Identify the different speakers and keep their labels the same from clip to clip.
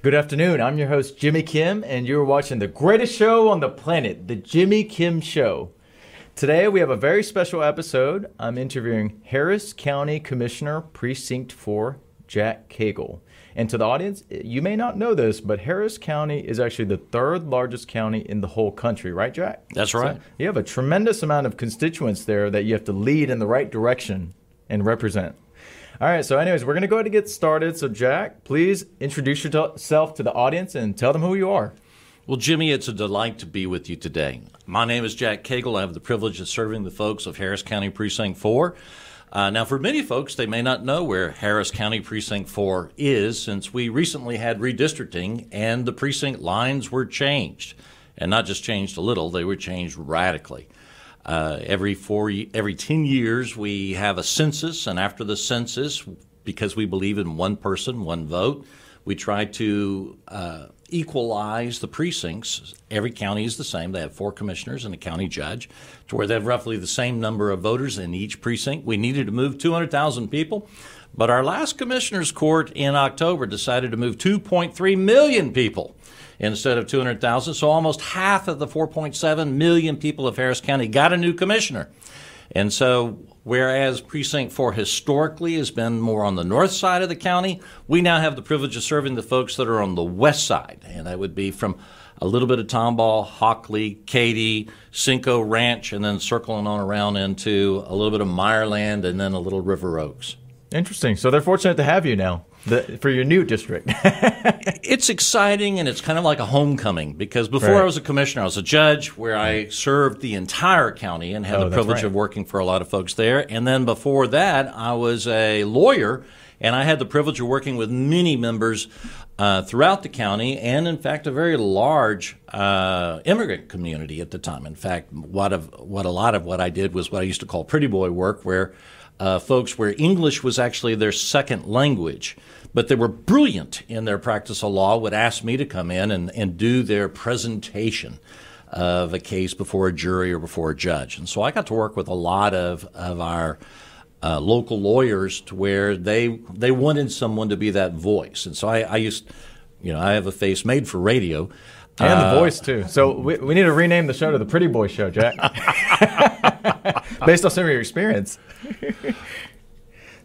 Speaker 1: Good afternoon. I'm your host, Jimmy Kim, and you're watching the greatest show on the planet, The Jimmy Kim Show. Today, we have a very special episode. I'm interviewing Harris County Commissioner, Precinct 4, Jack Cagle. And to the audience, you may not know this, but Harris County is actually the third largest county in the whole country, right, Jack?
Speaker 2: That's right.
Speaker 1: So you have a tremendous amount of constituents there that you have to lead in the right direction and represent. All right, so anyways, we're going to go ahead and get started. So, Jack, please introduce yourself to the audience and tell them who you are.
Speaker 2: Well, Jimmy, it's a delight to be with you today. My name is Jack Cagle. I have the privilege of serving the folks of Harris County Precinct 4. Uh, now, for many folks, they may not know where Harris County Precinct 4 is since we recently had redistricting and the precinct lines were changed. And not just changed a little, they were changed radically. Uh, every four, every ten years, we have a census, and after the census, because we believe in one person, one vote, we try to uh, equalize the precincts. Every county is the same. They have four commissioners and a county judge, to where they have roughly the same number of voters in each precinct. We needed to move 200,000 people, but our last commissioners' court in October decided to move 2.3 million people instead of 200,000. So almost half of the 4.7 million people of Harris County got a new commissioner. And so, whereas Precinct 4 historically has been more on the north side of the county, we now have the privilege of serving the folks that are on the west side. And that would be from a little bit of Tomball, Hockley, Katy, Cinco Ranch, and then circling on around into a little bit of Meyerland and then a little River Oaks.
Speaker 1: Interesting. So they're fortunate to have you now the, for your new district.
Speaker 2: it's exciting and it's kind of like a homecoming because before right. I was a commissioner, I was a judge where I served the entire county and had oh, the privilege right. of working for a lot of folks there. And then before that, I was a lawyer and I had the privilege of working with many members uh, throughout the county and, in fact, a very large uh, immigrant community at the time. In fact, what, of, what a lot of what I did was what I used to call pretty boy work, where uh, folks where English was actually their second language, but they were brilliant in their practice of law, would ask me to come in and, and do their presentation of a case before a jury or before a judge. And so I got to work with a lot of, of our uh, local lawyers to where they they wanted someone to be that voice. And so I, I used, you know, I have a face made for radio.
Speaker 1: And uh, the voice too. So we, we need to rename the show to the Pretty Boy Show, Jack. Based on some of your experience.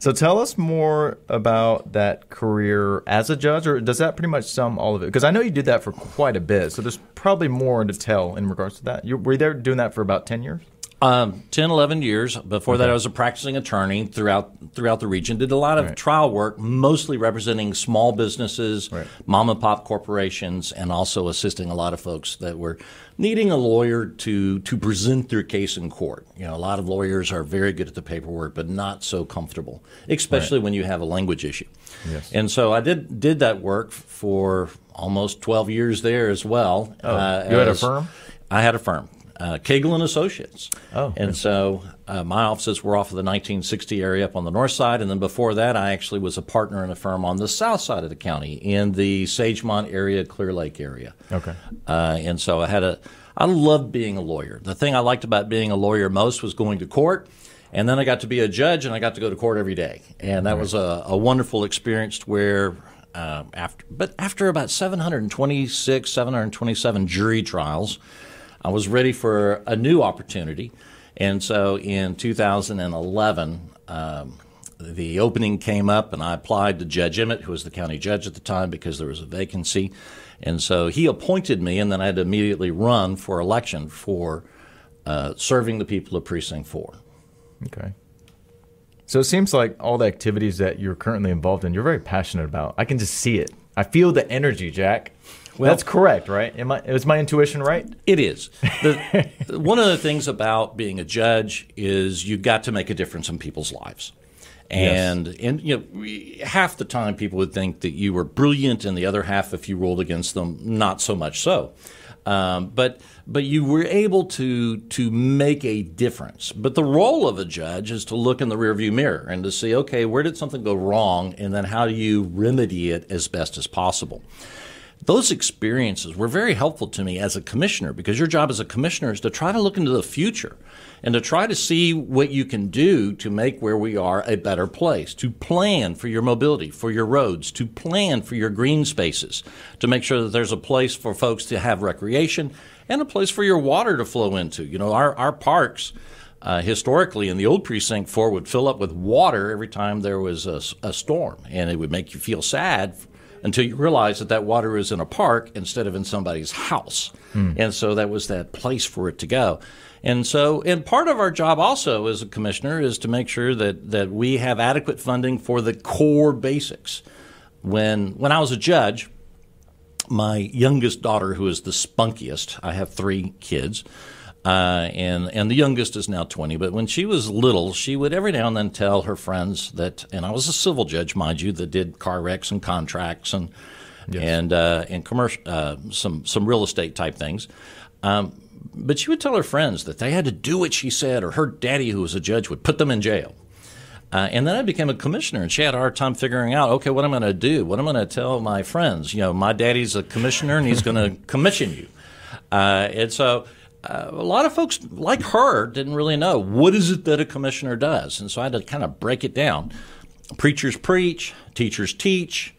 Speaker 1: So tell us more about that career as a judge, or does that pretty much sum all of it? Because I know you did that for quite a bit, so there's probably more to tell in regards to that. You, were you there doing that for about 10 years?
Speaker 2: Um, 10, 11 years. Before okay. that, I was a practicing attorney throughout throughout the region. Did a lot of right. trial work, mostly representing small businesses, right. mom and pop corporations, and also assisting a lot of folks that were needing a lawyer to to present their case in court. You know, a lot of lawyers are very good at the paperwork, but not so comfortable, especially right. when you have a language issue. Yes. And so I did did that work for almost 12 years there as well.
Speaker 1: Oh, uh, you had a firm.
Speaker 2: I had a firm uh, Cagle and Associates.
Speaker 1: Oh,
Speaker 2: and so uh, my offices were off of the 1960 area up on the north side, and then before that, I actually was a partner in a firm on the south side of the county in the Sagemont area, Clear Lake area.
Speaker 1: Okay. Uh,
Speaker 2: and so I had a, I loved being a lawyer. The thing I liked about being a lawyer most was going to court. And then I got to be a judge, and I got to go to court every day, and that right. was a, a wonderful experience. Where uh, after, but after about 726, 727 jury trials, I was ready for a new opportunity. And so in 2011, um, the opening came up, and I applied to Judge Emmett, who was the county judge at the time, because there was a vacancy. And so he appointed me, and then I had to immediately run for election for uh, serving the people of Precinct 4.
Speaker 1: Okay. So it seems like all the activities that you're currently involved in, you're very passionate about. I can just see it. I feel the energy, Jack. Well, that's correct, right? Am I, is my intuition right?
Speaker 2: It is. The, one of the things about being a judge is you've got to make a difference in people's lives. And yes. and you know half the time people would think that you were brilliant, and the other half, if you ruled against them, not so much so. Um, but but you were able to to make a difference. But the role of a judge is to look in the rearview mirror and to see, okay, where did something go wrong, and then how do you remedy it as best as possible. Those experiences were very helpful to me as a commissioner because your job as a commissioner is to try to look into the future and to try to see what you can do to make where we are a better place, to plan for your mobility, for your roads, to plan for your green spaces, to make sure that there's a place for folks to have recreation and a place for your water to flow into. You know, our, our parks. Uh, historically, in the old precinct four, would fill up with water every time there was a, a storm, and it would make you feel sad until you realize that that water is in a park instead of in somebody's house. Mm. And so that was that place for it to go. And so, and part of our job also as a commissioner is to make sure that, that we have adequate funding for the core basics. When, when I was a judge, my youngest daughter, who is the spunkiest, I have three kids, uh, and and the youngest is now 20. But when she was little, she would every now and then tell her friends that, and I was a civil judge, mind you, that did car wrecks and contracts and yes. and uh, and commercial uh, some some real estate type things. Um, but she would tell her friends that they had to do what she said, or her daddy, who was a judge, would put them in jail. Uh, and then I became a commissioner, and she had a hard time figuring out, okay, what I'm going to do? What I'm going to tell my friends? You know, my daddy's a commissioner, and he's going to commission you. Uh, and so uh, a lot of folks like her didn't really know what is it that a commissioner does, and so I had to kind of break it down. Preachers preach, teachers teach,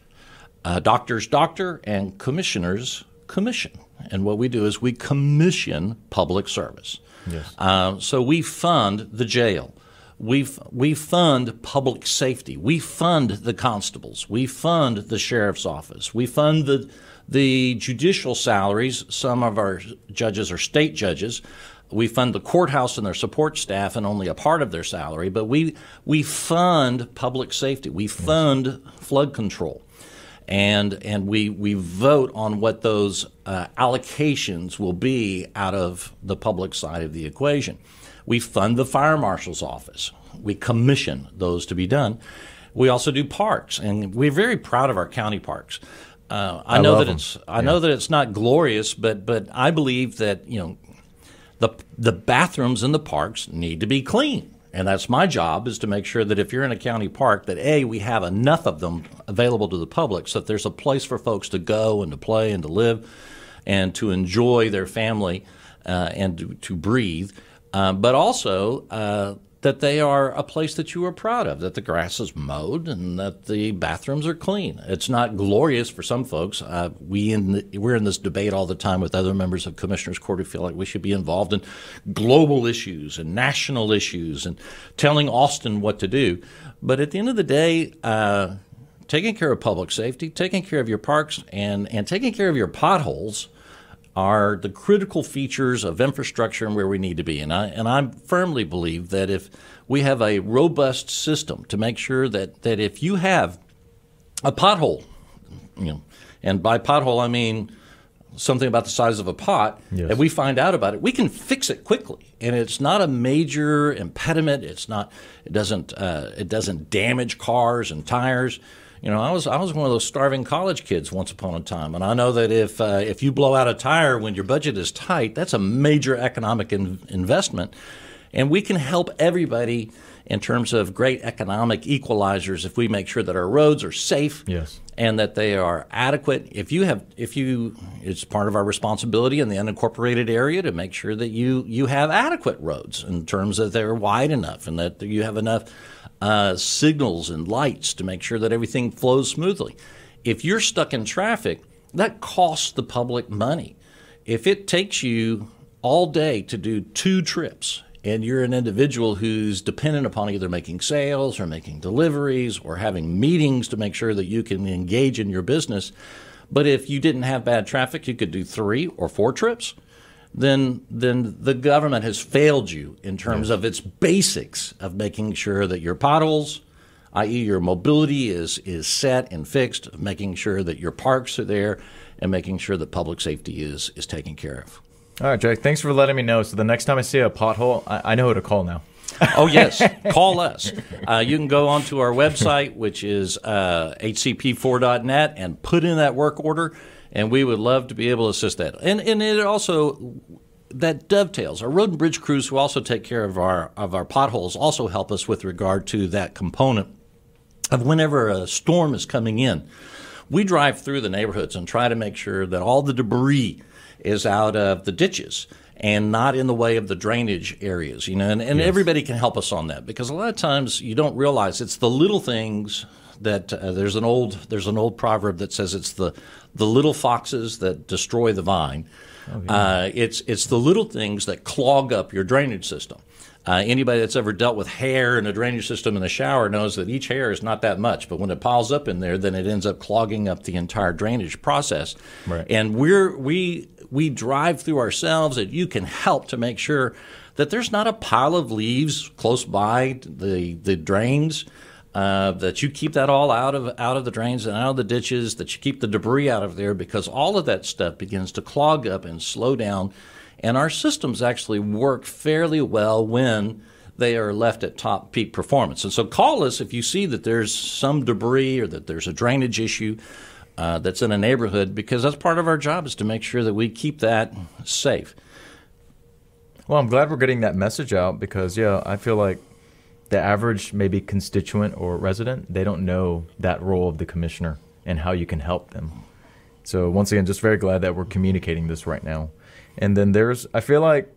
Speaker 2: uh, doctors doctor, and commissioners commission. And what we do is we commission public service. Yes. Uh, so we fund the jail. We we fund public safety. We fund the constables. We fund the sheriff's office. We fund the the judicial salaries, some of our judges are state judges. We fund the courthouse and their support staff and only a part of their salary, but we, we fund public safety. We fund flood control. And, and we, we vote on what those uh, allocations will be out of the public side of the equation. We fund the fire marshal's office. We commission those to be done. We also do parks, and we're very proud of our county parks. Uh, I, I, know that them. it's I yeah. know that it's not glorious, but but I believe that you know the the bathrooms in the parks need to be clean, and that's my job is to make sure that if you're in a county park, that a we have enough of them available to the public, so that there's a place for folks to go and to play and to live, and to enjoy their family uh, and to, to breathe, uh, but also uh, that they are a place that you are proud of, that the grass is mowed and that the bathrooms are clean. It's not glorious for some folks. Uh, we in the, we're in this debate all the time with other members of Commissioners Court who feel like we should be involved in global issues and national issues and telling Austin what to do. But at the end of the day, uh, taking care of public safety, taking care of your parks, and, and taking care of your potholes – are the critical features of infrastructure and where we need to be. And I and I firmly believe that if we have a robust system to make sure that, that if you have a pothole, you know, and by pothole I mean something about the size of a pot, yes. and we find out about it, we can fix it quickly, and it's not a major impediment. It's not. It doesn't. Uh, it doesn't damage cars and tires. You know, I was I was one of those starving college kids once upon a time, and I know that if uh, if you blow out a tire when your budget is tight, that's a major economic in- investment, and we can help everybody in terms of great economic equalizers if we make sure that our roads are safe
Speaker 1: yes.
Speaker 2: and that they are adequate. If you have, if you, it's part of our responsibility in the unincorporated area to make sure that you you have adequate roads in terms that they're wide enough and that you have enough uh, signals and lights to make sure that everything flows smoothly. If you're stuck in traffic, that costs the public money. If it takes you all day to do two trips and you're an individual who's dependent upon either making sales or making deliveries or having meetings to make sure that you can engage in your business, but if you didn't have bad traffic, you could do three or four trips then then the government has failed you in terms of its basics of making sure that your potholes, i.e., your mobility is is set and fixed, of making sure that your parks are there, and making sure that public safety is is taken care of.
Speaker 1: All right, Jake. Thanks for letting me know. So the next time I see a pothole, I, I know who to call now.
Speaker 2: oh yes, call us. Uh, you can go onto our website, which is uh, hcp4.net, and put in that work order and we would love to be able to assist that. And and it also that dovetails. Our road and bridge crews who also take care of our of our potholes also help us with regard to that component of whenever a storm is coming in. we drive through the neighborhoods and try to make sure that all the debris is out of the ditches and not in the way of the drainage areas, you know, and, and yes. everybody can help us on that because a lot of times you don't realize it's the little things that uh, there's an old there's an old proverb that says it's the the little foxes that destroy the vine. Oh, yeah. uh, it's it's the little things that clog up your drainage system. Uh, anybody that's ever dealt with hair in a drainage system in the shower knows that each hair is not that much, but when it piles up in there, then it ends up clogging up the entire drainage process. Right. And we're we we drive through ourselves, and you can help to make sure that there's not a pile of leaves close by the the drains. Uh, that you keep that all out of out of the drains and out of the ditches. That you keep the debris out of there because all of that stuff begins to clog up and slow down and our systems actually work fairly well when they are left at top peak performance. And so call us if you see that there's some debris or that there's a drainage issue uh, that's in a neighborhood, because that's part of our job is to make sure that we keep that safe.
Speaker 1: Well, I'm glad we're getting that message out because, yeah, I feel like the average maybe constituent or resident, they don't know that role of the commissioner and how you can help them. So once again, just very glad that we're communicating this right now. And then there's, I feel like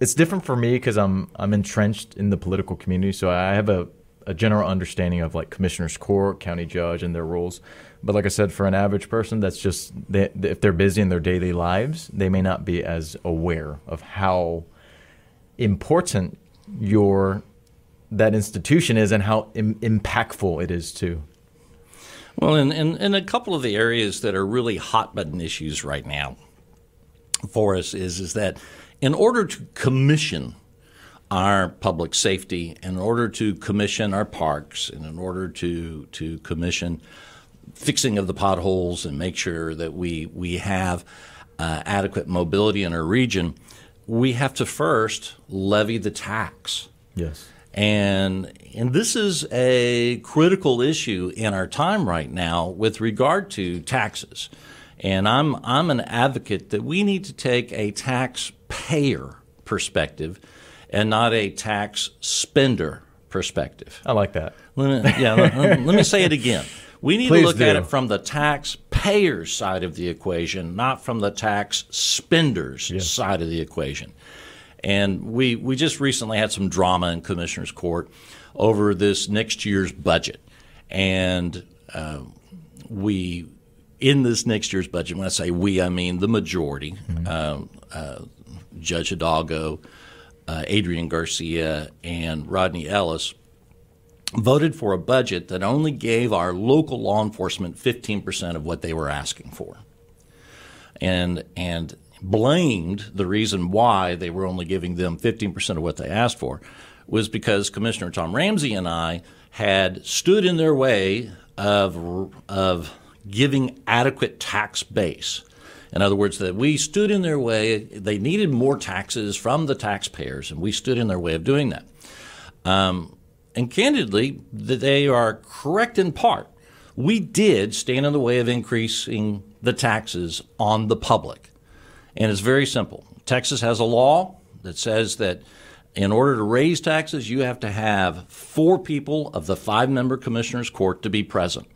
Speaker 1: it's different for me because I'm I'm entrenched in the political community, so I have a, a general understanding of like commissioner's court, county judge, and their roles. But like I said, for an average person, that's just they, if they're busy in their daily lives, they may not be as aware of how important your that institution is and how Im- impactful it is too.
Speaker 2: Well, in, in, in a couple of the areas that are really hot button issues right now, for us is is that in order to commission our public safety, in order to commission our parks, and in order to to commission fixing of the potholes and make sure that we we have uh, adequate mobility in our region, we have to first levy the tax.
Speaker 1: Yes.
Speaker 2: And and this is a critical issue in our time right now with regard to taxes. And I'm, I'm an advocate that we need to take a taxpayer perspective and not a tax spender perspective.
Speaker 1: I like that.
Speaker 2: Let me, yeah, let, let, me say it again. We need Please to look do. at it from the taxpayer's side of the equation, not from the tax spender's yes. side of the equation. And we, we just recently had some drama in Commissioner's Court over this next year's budget. And uh, we in this next year's budget, when I say we, I mean the majority, mm-hmm. uh, uh, Judge Hidalgo, uh, Adrian Garcia, and Rodney Ellis voted for a budget that only gave our local law enforcement 15% of what they were asking for. And, and blamed the reason why they were only giving them 15% of what they asked for was because Commissioner Tom Ramsey and I had stood in their way of, of giving adequate tax base. In other words, that we stood in their way. They needed more taxes from the taxpayers, and we stood in their way of doing that. Um, and candidly, they are correct in part. We did stand in the way of increasing the taxes on the public. And it's very simple. Texas has a law that says that in order to raise taxes, you have to have four people of the five member commissioners' court to be present.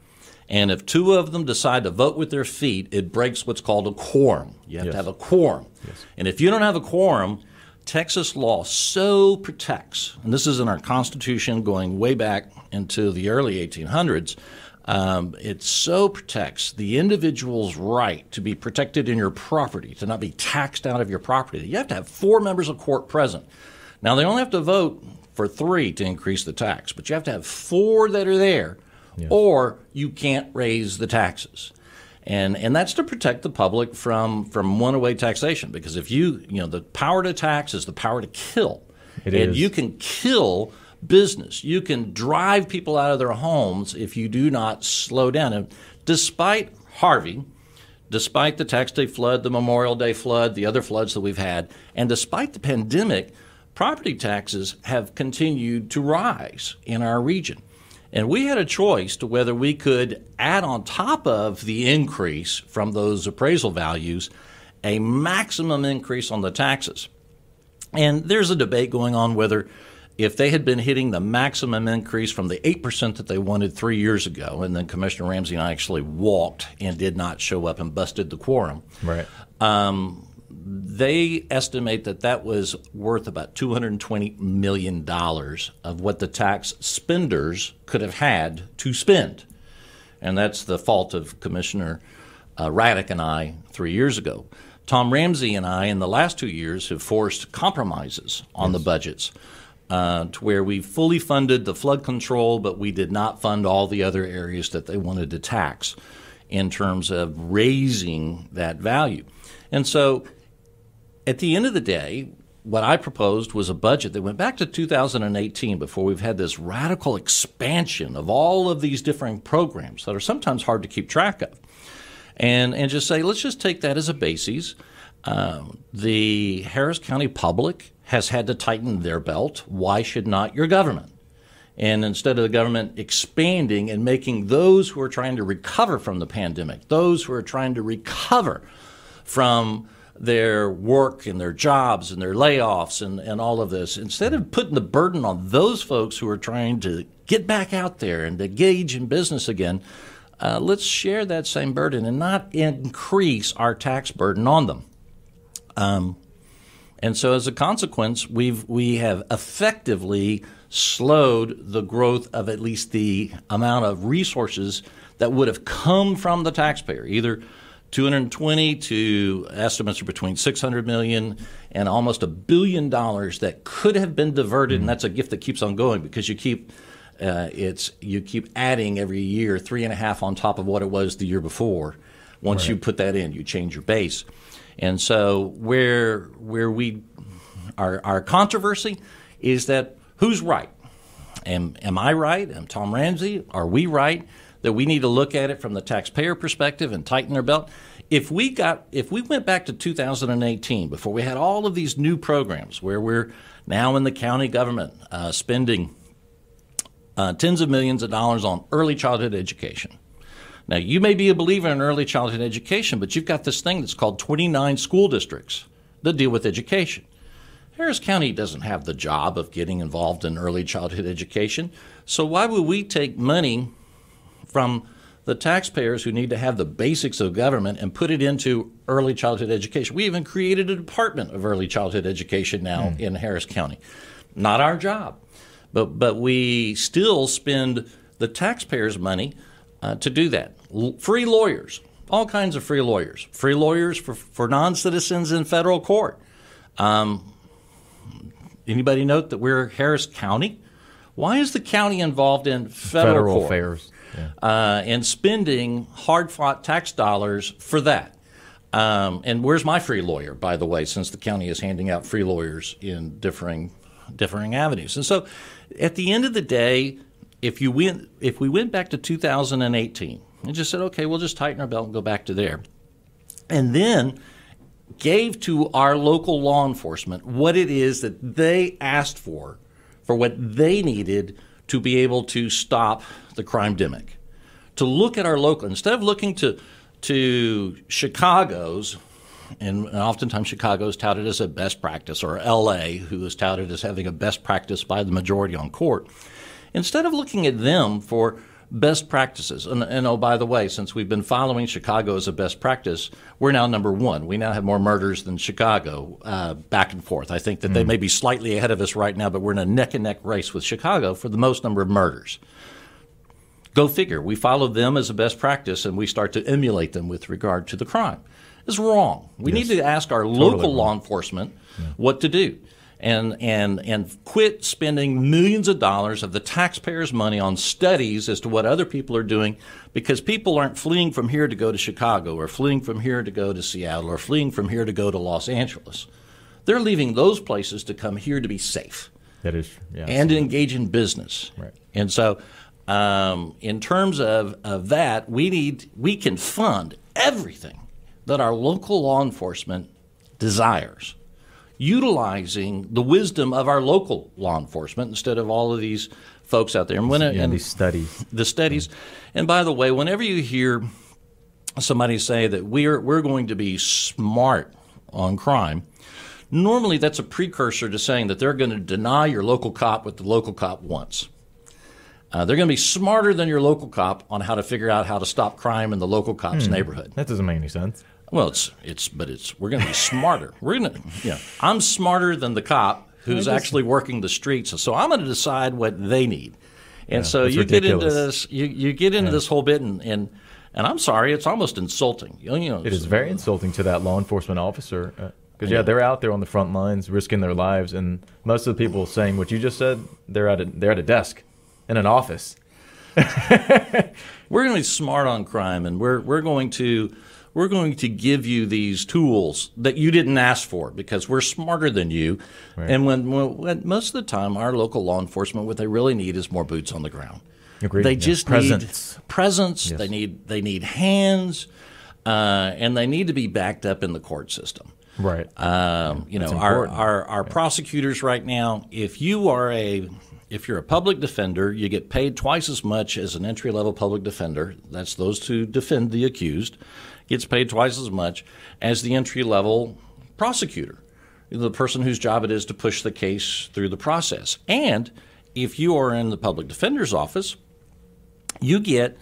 Speaker 2: And if two of them decide to vote with their feet, it breaks what's called a quorum. You have yes. to have a quorum. Yes. And if you don't have a quorum, Texas law so protects, and this is in our Constitution going way back into the early 1800s, um, it so protects the individual's right to be protected in your property, to not be taxed out of your property. You have to have four members of court present. Now, they only have to vote for three to increase the tax, but you have to have four that are there yes. or you can't raise the taxes. And, and that's to protect the public from, from one away taxation because if you you know the power to tax is the power to kill, it and is. you can kill business. You can drive people out of their homes if you do not slow down. And despite Harvey, despite the tax day flood, the Memorial Day flood, the other floods that we've had, and despite the pandemic, property taxes have continued to rise in our region. And we had a choice to whether we could add on top of the increase from those appraisal values a maximum increase on the taxes. And there's a debate going on whether if they had been hitting the maximum increase from the 8% that they wanted three years ago, and then Commissioner Ramsey and I actually walked and did not show up and busted the quorum.
Speaker 1: Right.
Speaker 2: Um, they estimate that that was worth about $220 million of what the tax spenders could have had to spend. And that's the fault of Commissioner uh, Radack and I three years ago. Tom Ramsey and I, in the last two years, have forced compromises on yes. the budgets uh, to where we fully funded the flood control, but we did not fund all the other areas that they wanted to tax in terms of raising that value. And so at the end of the day, what I proposed was a budget that went back to 2018 before we've had this radical expansion of all of these different programs that are sometimes hard to keep track of. And, and just say, let's just take that as a basis. Um, the Harris County public has had to tighten their belt. Why should not your government? And instead of the government expanding and making those who are trying to recover from the pandemic, those who are trying to recover from their work and their jobs and their layoffs and, and all of this, instead of putting the burden on those folks who are trying to get back out there and engage in business again, uh, let's share that same burden and not increase our tax burden on them. Um, and so, as a consequence, we've we have effectively slowed the growth of at least the amount of resources that would have come from the taxpayer, either 220 to estimates are between 600 million and almost a billion dollars that could have been diverted, mm-hmm. and that's a gift that keeps on going because you keep uh, it's you keep adding every year three and a half on top of what it was the year before. Once right. you put that in, you change your base, and so where where we our our controversy is that who's right? Am am I right? Am Tom Ramsey? Are we right? that we need to look at it from the taxpayer perspective and tighten our belt. If we got if we went back to 2018 before we had all of these new programs where we're now in the county government uh, spending uh, tens of millions of dollars on early childhood education. Now, you may be a believer in early childhood education, but you've got this thing that's called 29 school districts that deal with education. Harris County doesn't have the job of getting involved in early childhood education, so why would we take money from the taxpayers who need to have the basics of government and put it into early childhood education. We even created a department of early childhood education now mm. in Harris County. Not our job, but but we still spend the taxpayers' money uh, to do that. Free lawyers, all kinds of free lawyers, free lawyers for for non citizens in federal court. Um, anybody note that we're Harris County? Why is the county involved in federal,
Speaker 1: federal affairs?
Speaker 2: yeah. uh, and spending hard fought tax dollars for that. Um, and where's my free lawyer, by the way, since the county is handing out free lawyers in differing, differing avenues? And so at the end of the day, if, you went, if we went back to 2018 and just said, okay, we'll just tighten our belt and go back to there, and then gave to our local law enforcement what it is that they asked for, for what they needed to be able to stop the crime demic. To look at our local, instead of looking to, to Chicago's, and oftentimes Chicago is touted as a best practice, or LA, who is touted as having a best practice by the majority on court, instead of looking at them for best practices. And, and, oh, by the way, since we've been following Chicago as a best practice, we're now number one. We now have more murders than Chicago, uh, back and forth. I think that mm. they may be slightly ahead of us right now, but we're in a neck and neck race with Chicago for the most number of murders. Go figure. We follow them as a best practice and we start to emulate them with regard to the crime. It's wrong. We yes. need to ask our totally local wrong. law enforcement yeah. what to do and and and quit spending millions of dollars of the taxpayers' money on studies as to what other people are doing because people aren't fleeing from here to go to Chicago or fleeing from here to go to Seattle or fleeing from here to go to Los Angeles. They're leaving those places to come here to be safe.
Speaker 1: That is, yeah,
Speaker 2: and to engage in business.
Speaker 1: Right.
Speaker 2: And so, um, in terms of, of that, we need we can fund everything that our local law enforcement desires utilizing the wisdom of our local law enforcement instead of all of these folks out there.
Speaker 1: And, when, yeah, and these studies.
Speaker 2: The studies. And by the way, whenever you hear somebody say that we're, we're going to be smart on crime, Normally, that's a precursor to saying that they're going to deny your local cop what the local cop wants. Uh, they're going to be smarter than your local cop on how to figure out how to stop crime in the local cop's
Speaker 1: Hmm.
Speaker 2: neighborhood.
Speaker 1: That doesn't make any sense.
Speaker 2: Well, it's it's but it's we're going to be smarter. We're going to know I'm smarter than the cop who's actually working the streets, so I'm going to decide what they need. And so
Speaker 1: that's
Speaker 2: you get into this you, you get into this whole bit and, and and I'm sorry, it's almost insulting. You know,
Speaker 1: It is very insulting to that law enforcement officer. Uh, because, yeah, they're out there on the front lines risking their lives. And most of the people saying what you just said, they're at a, they're at a desk in an office.
Speaker 2: we're going to be smart on crime, and we're we're going to we're going to give you these tools that you didn't ask for because we're smarter than you. And when, when, most of the time, our local law enforcement, what they really need is more boots on the ground.
Speaker 1: Agreed.
Speaker 2: They
Speaker 1: Yeah.
Speaker 2: just
Speaker 1: Presence.
Speaker 2: need presence.
Speaker 1: Yes.
Speaker 2: They need they need hands, uh, and they need to be backed up in the court system.
Speaker 1: Right.
Speaker 2: Um, you know, our, our, our prosecutors right now, if you are a if you're a public defender, you get paid twice as much as an entry level public defender. That's those who defend the accused. Gets paid twice as much as the entry level prosecutor, the person whose job it is to push the case through the process. And if you are in the public defender's office, you get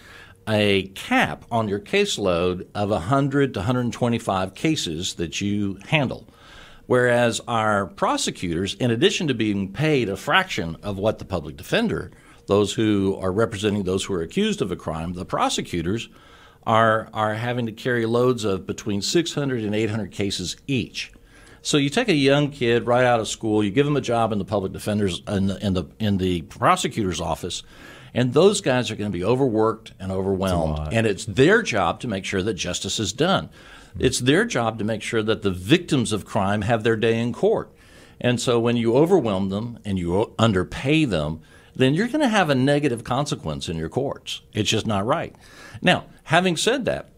Speaker 2: a cap on your caseload of 100 to 125 cases that you handle. Whereas our prosecutors, in addition to being paid a fraction of what the public defender, those who are representing those who are accused of a crime, the prosecutors are, are having to carry loads of between 600 and 800 cases each. So you take a young kid right out of school, you give them a job in the public defender's in the in the, in the prosecutor's office, and those guys are going to be overworked and overwhelmed. And it's their job to make sure that justice is done. It's their job to make sure that the victims of crime have their day in court. And so when you overwhelm them and you underpay them, then you're going to have a negative consequence in your courts. It's just not right. Now, having said that,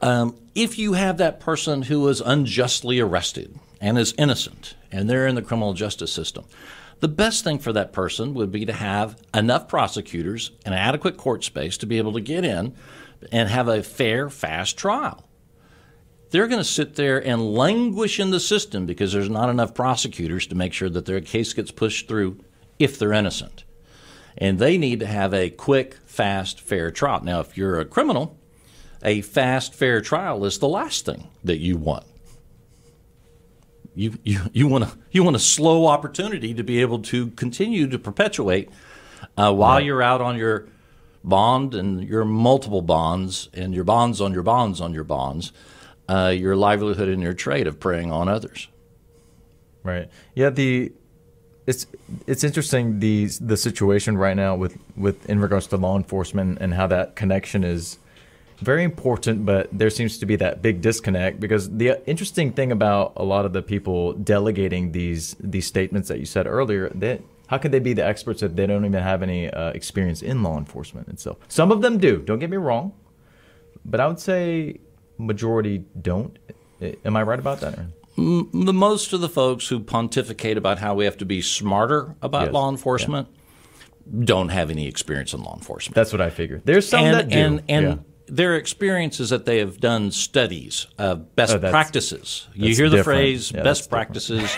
Speaker 2: um, if you have that person who is unjustly arrested and is innocent and they're in the criminal justice system, the best thing for that person would be to have enough prosecutors and adequate court space to be able to get in and have a fair, fast trial. They're going to sit there and languish in the system because there's not enough prosecutors to make sure that their case gets pushed through if they're innocent. And they need to have a quick, fast, fair trial. Now, if you're a criminal, a fast, fair trial is the last thing that you want. You, you, you, want, a, you want a slow opportunity to be able to continue to perpetuate uh, while you're out on your bond and your multiple bonds and your bonds on your bonds on your bonds, uh, your livelihood and your trade of preying on others.
Speaker 1: Right. Yeah. The it's it's interesting the the situation right now with with in regards to law enforcement and how that connection is very important, but there seems to be that big disconnect because the interesting thing about a lot of the people delegating these these statements that you said earlier that how can they be the experts if they don't even have any uh, experience in law enforcement itself? Some of them do. Don't get me wrong, but I would say majority don't. Am I right about that? Or-
Speaker 2: the most of the folks who pontificate about how we have to be smarter about
Speaker 1: Yes.
Speaker 2: law enforcement don't have any experience in law enforcement.
Speaker 1: That's what I figured. There's some that
Speaker 2: and
Speaker 1: do.
Speaker 2: and, and
Speaker 1: yeah.
Speaker 2: their experience is that they have done studies of best
Speaker 1: Oh, that's-
Speaker 2: practices. You
Speaker 1: that's
Speaker 2: hear the
Speaker 1: different.
Speaker 2: phrase
Speaker 1: Yeah,
Speaker 2: best practices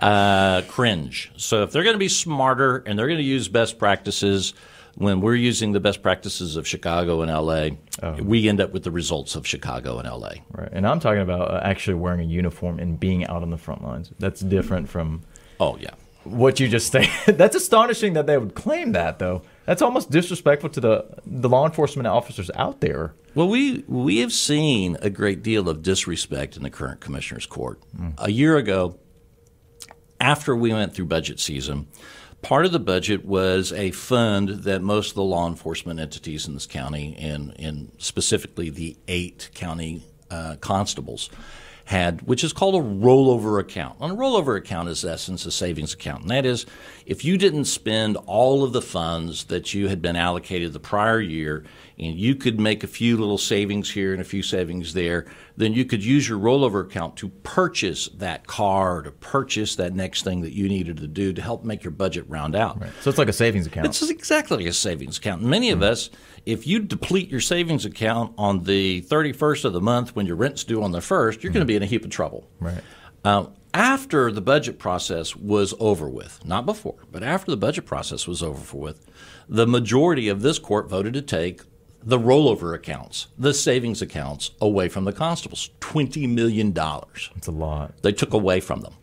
Speaker 2: uh, cringe. So if they're going to be smarter and they're going to use best practices when we're using the best practices of Chicago and LA,
Speaker 1: Oh.
Speaker 2: we end up with the results of Chicago and LA.
Speaker 1: Right. And I'm talking about uh, actually wearing a uniform and being out on the front lines. That's different from
Speaker 2: Oh yeah.
Speaker 1: what you just stated. That's astonishing that they would claim that, though. That's almost disrespectful to the the law enforcement officers out there.
Speaker 2: Well, we we have seen a great deal of disrespect in the current commissioner's court. A year ago, after we went through budget season, part of the budget was a fund that most of the law enforcement entities in this county, and, and specifically the eight county uh, constables, had, which is called a rollover account. And a rollover account is, in essence, a savings account. And that is, if you didn't spend all of the funds that you had been allocated the prior year, and you could make a few little savings here and a few savings there, then you could use your rollover account to purchase that car, to purchase that next thing that you needed to do to help make your budget round out.
Speaker 1: So it's like a savings account.
Speaker 2: It's exactly like a savings account. Many of mm-hmm. us, if you deplete your savings account on the 31st of the month when your rent's due on the 1st, you're going to be in a heap of trouble.
Speaker 1: Right.
Speaker 2: Uh, after the budget process was over with, not before, but after the budget process was over with, the majority of this court voted to take the rollover accounts, the savings accounts, away from the constables. $20 million.
Speaker 1: That's a lot.
Speaker 2: They took away from them.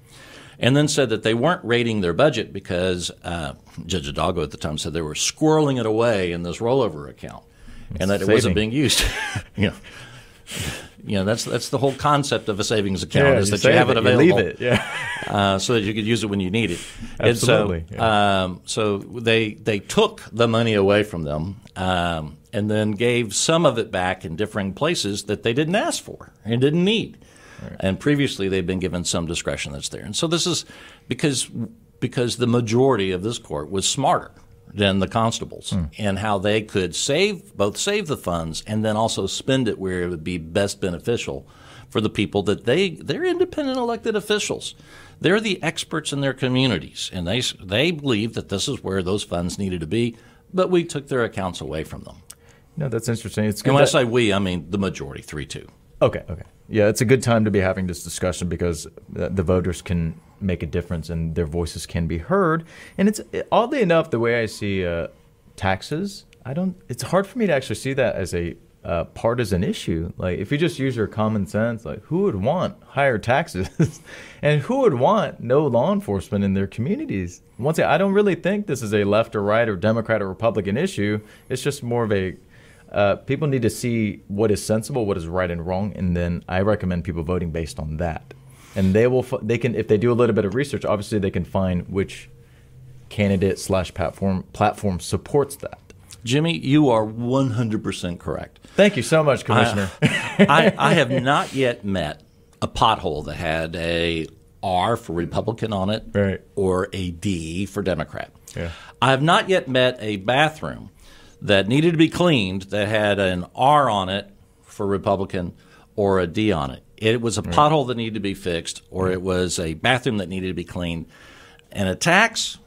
Speaker 2: And then said that they weren't rating their budget because uh, Judge Hidalgo at the time said they were squirreling it away in this rollover account and that it wasn't being used. you know, you know that's that's the whole concept of a savings account
Speaker 1: Yeah,
Speaker 2: is that you have it
Speaker 1: it, you
Speaker 2: available,
Speaker 1: leave it, yeah.
Speaker 2: uh, so that you could use it when you need it.
Speaker 1: Absolutely,
Speaker 2: And so, um, so they they took the money away from them um, and then gave some of it back in differing places that they didn't ask for and didn't need. And previously, they've been given some discretion that's there. And so this is because because the majority of this court was smarter than the constables hmm. and how they could save both save the funds and then also spend it where it would be best beneficial for the people that they they're independent elected officials. They're the experts in their communities, and they they believe that this is where those funds needed to be. But we took their accounts away from them.
Speaker 1: No, that's interesting. It's good.
Speaker 2: And when I say we, I mean the majority, three two.
Speaker 1: Okay, okay. Yeah, it's a good time to be having this discussion because the voters can make a difference and their voices can be heard. And it's oddly enough, the way I see uh, taxes, I don't. It's hard for me to actually see that as a uh, partisan issue. Like, if you just use your common sense, like, who would want higher taxes, and who would want no law enforcement in their communities? Once again, I don't really think this is a left or right or Democrat or Republican issue. It's just more of a uh, people need to see what is sensible, what is right and wrong, and then I recommend people voting based on that. And they will, f- they can, if they do a little bit of research, obviously they can find which candidate slash platform platform supports that.
Speaker 2: Jimmy, you are 100% correct.
Speaker 1: Thank you so much, Commissioner.
Speaker 2: I, I have not yet met a pothole that had a R for Republican on it
Speaker 1: Right.
Speaker 2: or a D for Democrat.
Speaker 1: Yeah.
Speaker 2: I have not yet met a bathroom that needed to be cleaned that had an R on it for Republican or a D on it. It was a pothole that needed to be fixed or it was a bathroom that needed to be cleaned. And a tax,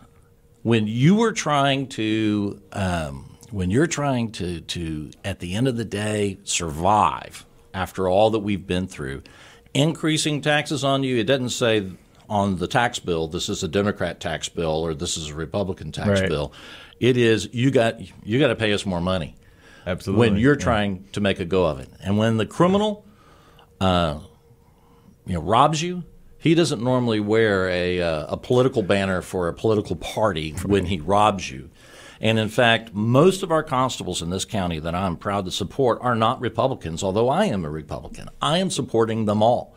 Speaker 2: when you were trying to um, when you're trying to to at the end of the day survive after all that we've been through increasing taxes on you it doesn't say on the tax bill this is a democrat tax bill or this is a republican tax
Speaker 1: Right.
Speaker 2: bill it is you got you got to pay us more money
Speaker 1: Absolutely.
Speaker 2: when you're
Speaker 1: Yeah.
Speaker 2: trying to make a go of it. And when the criminal, uh, you know, robs you, he doesn't normally wear a uh, a political banner for a political party when he robs you. And in fact, most of our constables in this county that I'm proud to support are not Republicans, although I am a Republican. I am supporting them all.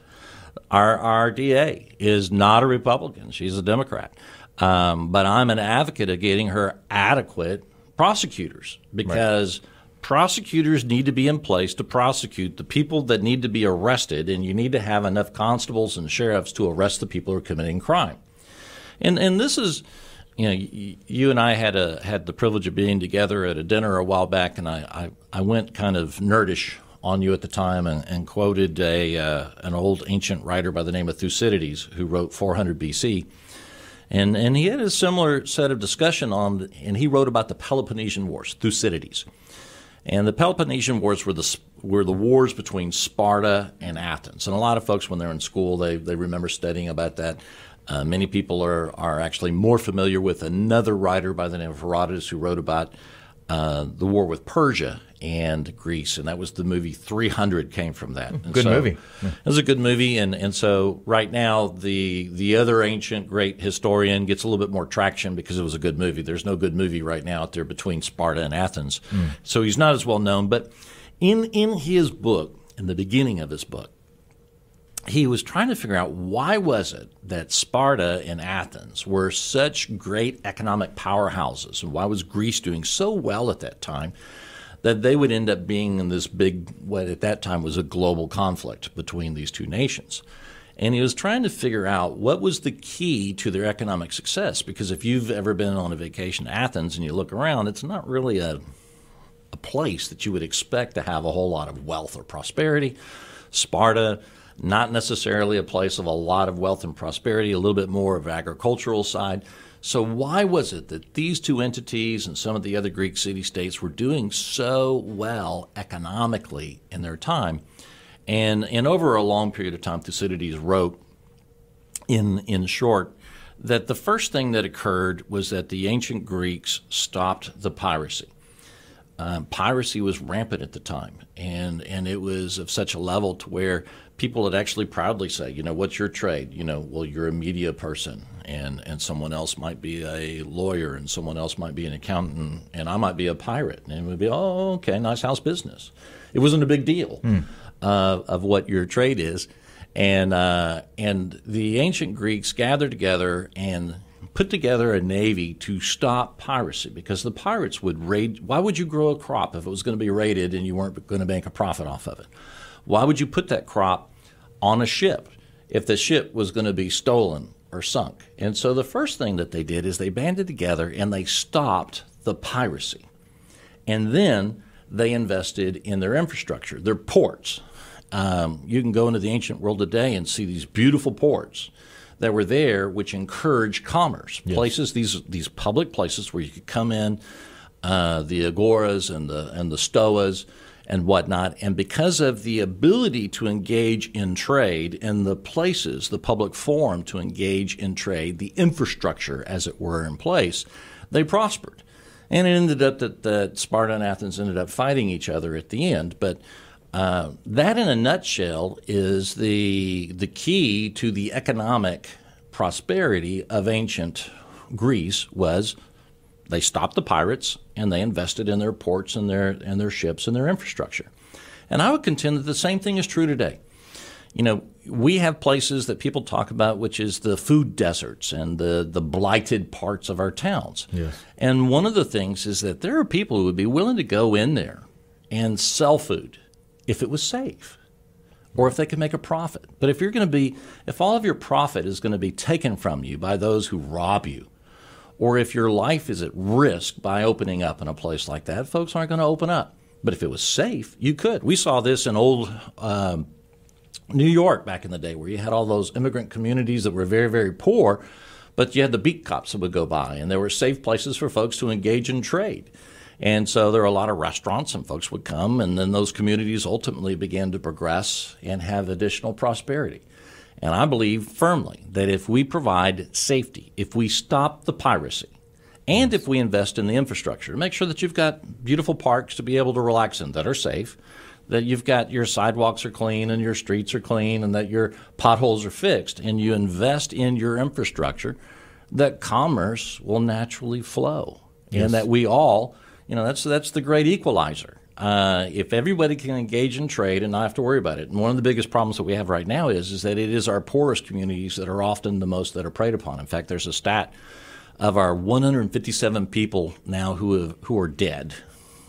Speaker 2: Our, our DA is not a Republican. She's a Democrat. Um, but I'm an advocate of getting her adequate prosecutors because prosecutors need to be in place to prosecute the people that need to be arrested, and you need to have enough constables and sheriffs to arrest the people who are committing crime. And and this is, you know, you and I had a had the privilege of being together at a dinner a while back, and I I, I went kind of nerdish on you at the time and, and quoted a uh, an old ancient writer by the name of Thucydides who wrote 400 BC. And, and he had a similar set of discussion on, and he wrote about the Peloponnesian Wars, Thucydides. And the Peloponnesian Wars were the were the wars between Sparta and Athens. And a lot of folks, when they're in school, they they remember studying about that. Uh, many people are are actually more familiar with another writer by the name of Herodotus who wrote about uh, the war with Persia and Greece, and that was the movie 300 came from that. And
Speaker 1: Good
Speaker 2: so-
Speaker 1: movie.
Speaker 2: it was a good movie, and, and so right now the the other ancient great historian gets a little bit more traction because it was a good movie. There's no good movie right now out there between Sparta and Athens, hmm. so he's not as well known. But in in his book, in the beginning of his book, he was trying to figure out why was it that Sparta and Athens were such great economic powerhouses, and why was Greece doing so well at that time that they would end up being in this big, what at that time was a global conflict between these two nations. And he was trying to figure out what was the key to their economic success. Because if you've ever been on a vacation to Athens and you look around, it's not really a a place that you would expect to have a whole lot of wealth or prosperity. Sparta, not necessarily a place of a lot of wealth and prosperity, a little bit more of agricultural side. So why was it that these two entities and some of the other Greek city states were doing so well economically in their time? And and over a long period of time, Thucydides wrote in in short, that the first thing that occurred was that the ancient Greeks stopped the piracy. Um, piracy was rampant at the time, and and it was of such a level to where people would actually proudly say, you know, what's your trade? You know, well, you're a media person, and and someone else might be a lawyer, and someone else might be an accountant, and I might be a pirate, and it would be, oh, okay, nice house business. It wasn't a big deal mm. uh, of what your trade is, and uh, and the ancient Greeks gathered together and put together a navy to stop piracy because the pirates would raid. Why would you grow a crop if it was going to be raided and you weren't going to make a profit off of it? Why would you put that crop on a ship if the ship was going to be stolen or sunk? And so the first thing that they did is they banded together and they stopped the piracy. And then they invested in their infrastructure, their ports. Um, you can go into the ancient world today and see these beautiful ports that were there, which encourage commerce. Yes. Places, these these public places where you could come in, uh, the agoras and the and the stoas and whatnot. And because of the ability to engage in trade and the places, the public forum to engage in trade, the infrastructure, as it were, in place, they prospered. And it ended up that, that Sparta and Athens ended up fighting each other at the end. But uh, that, in a nutshell, is the the key to the economic prosperity of ancient Greece was they stopped the pirates and they invested in their ports and their and their ships and their infrastructure. And I would contend that the same thing is true today. You know, we have places that people talk about, which is the food deserts and the, the blighted parts of our towns.
Speaker 1: Yes.
Speaker 2: And one of the things is that there are people who would be willing to go in there and sell food if it was safe or if they could make a profit. But if you're going to be, if all of your profit is going to be taken from you by those who rob you, or if your life is at risk by opening up in a place like that, folks aren't going to open up. But if it was safe, you could. We saw this in old um, New York back in the day, where you had all those immigrant communities that were very, very poor, but you had the beat cops that would go by, and there were safe places for folks to engage in trade. And so there were a lot of restaurants, and folks would come, and then those communities ultimately began to progress and have additional prosperity. And I believe firmly that if we provide safety, if we stop the piracy, and if we invest in the infrastructure to make sure that you've got beautiful parks to be able to relax in that are safe, that you've got your sidewalks are clean and your streets are clean and that your potholes are fixed, and you invest in your infrastructure, that commerce will naturally flow. Yes. And that we all you know, that's that's the great equalizer. Uh, if everybody can engage in trade and not have to worry about it, and one of the biggest problems that we have right now is is that it is our poorest communities that are often the most that are preyed upon. In fact, there's a stat of our 157 people now who have, who are dead.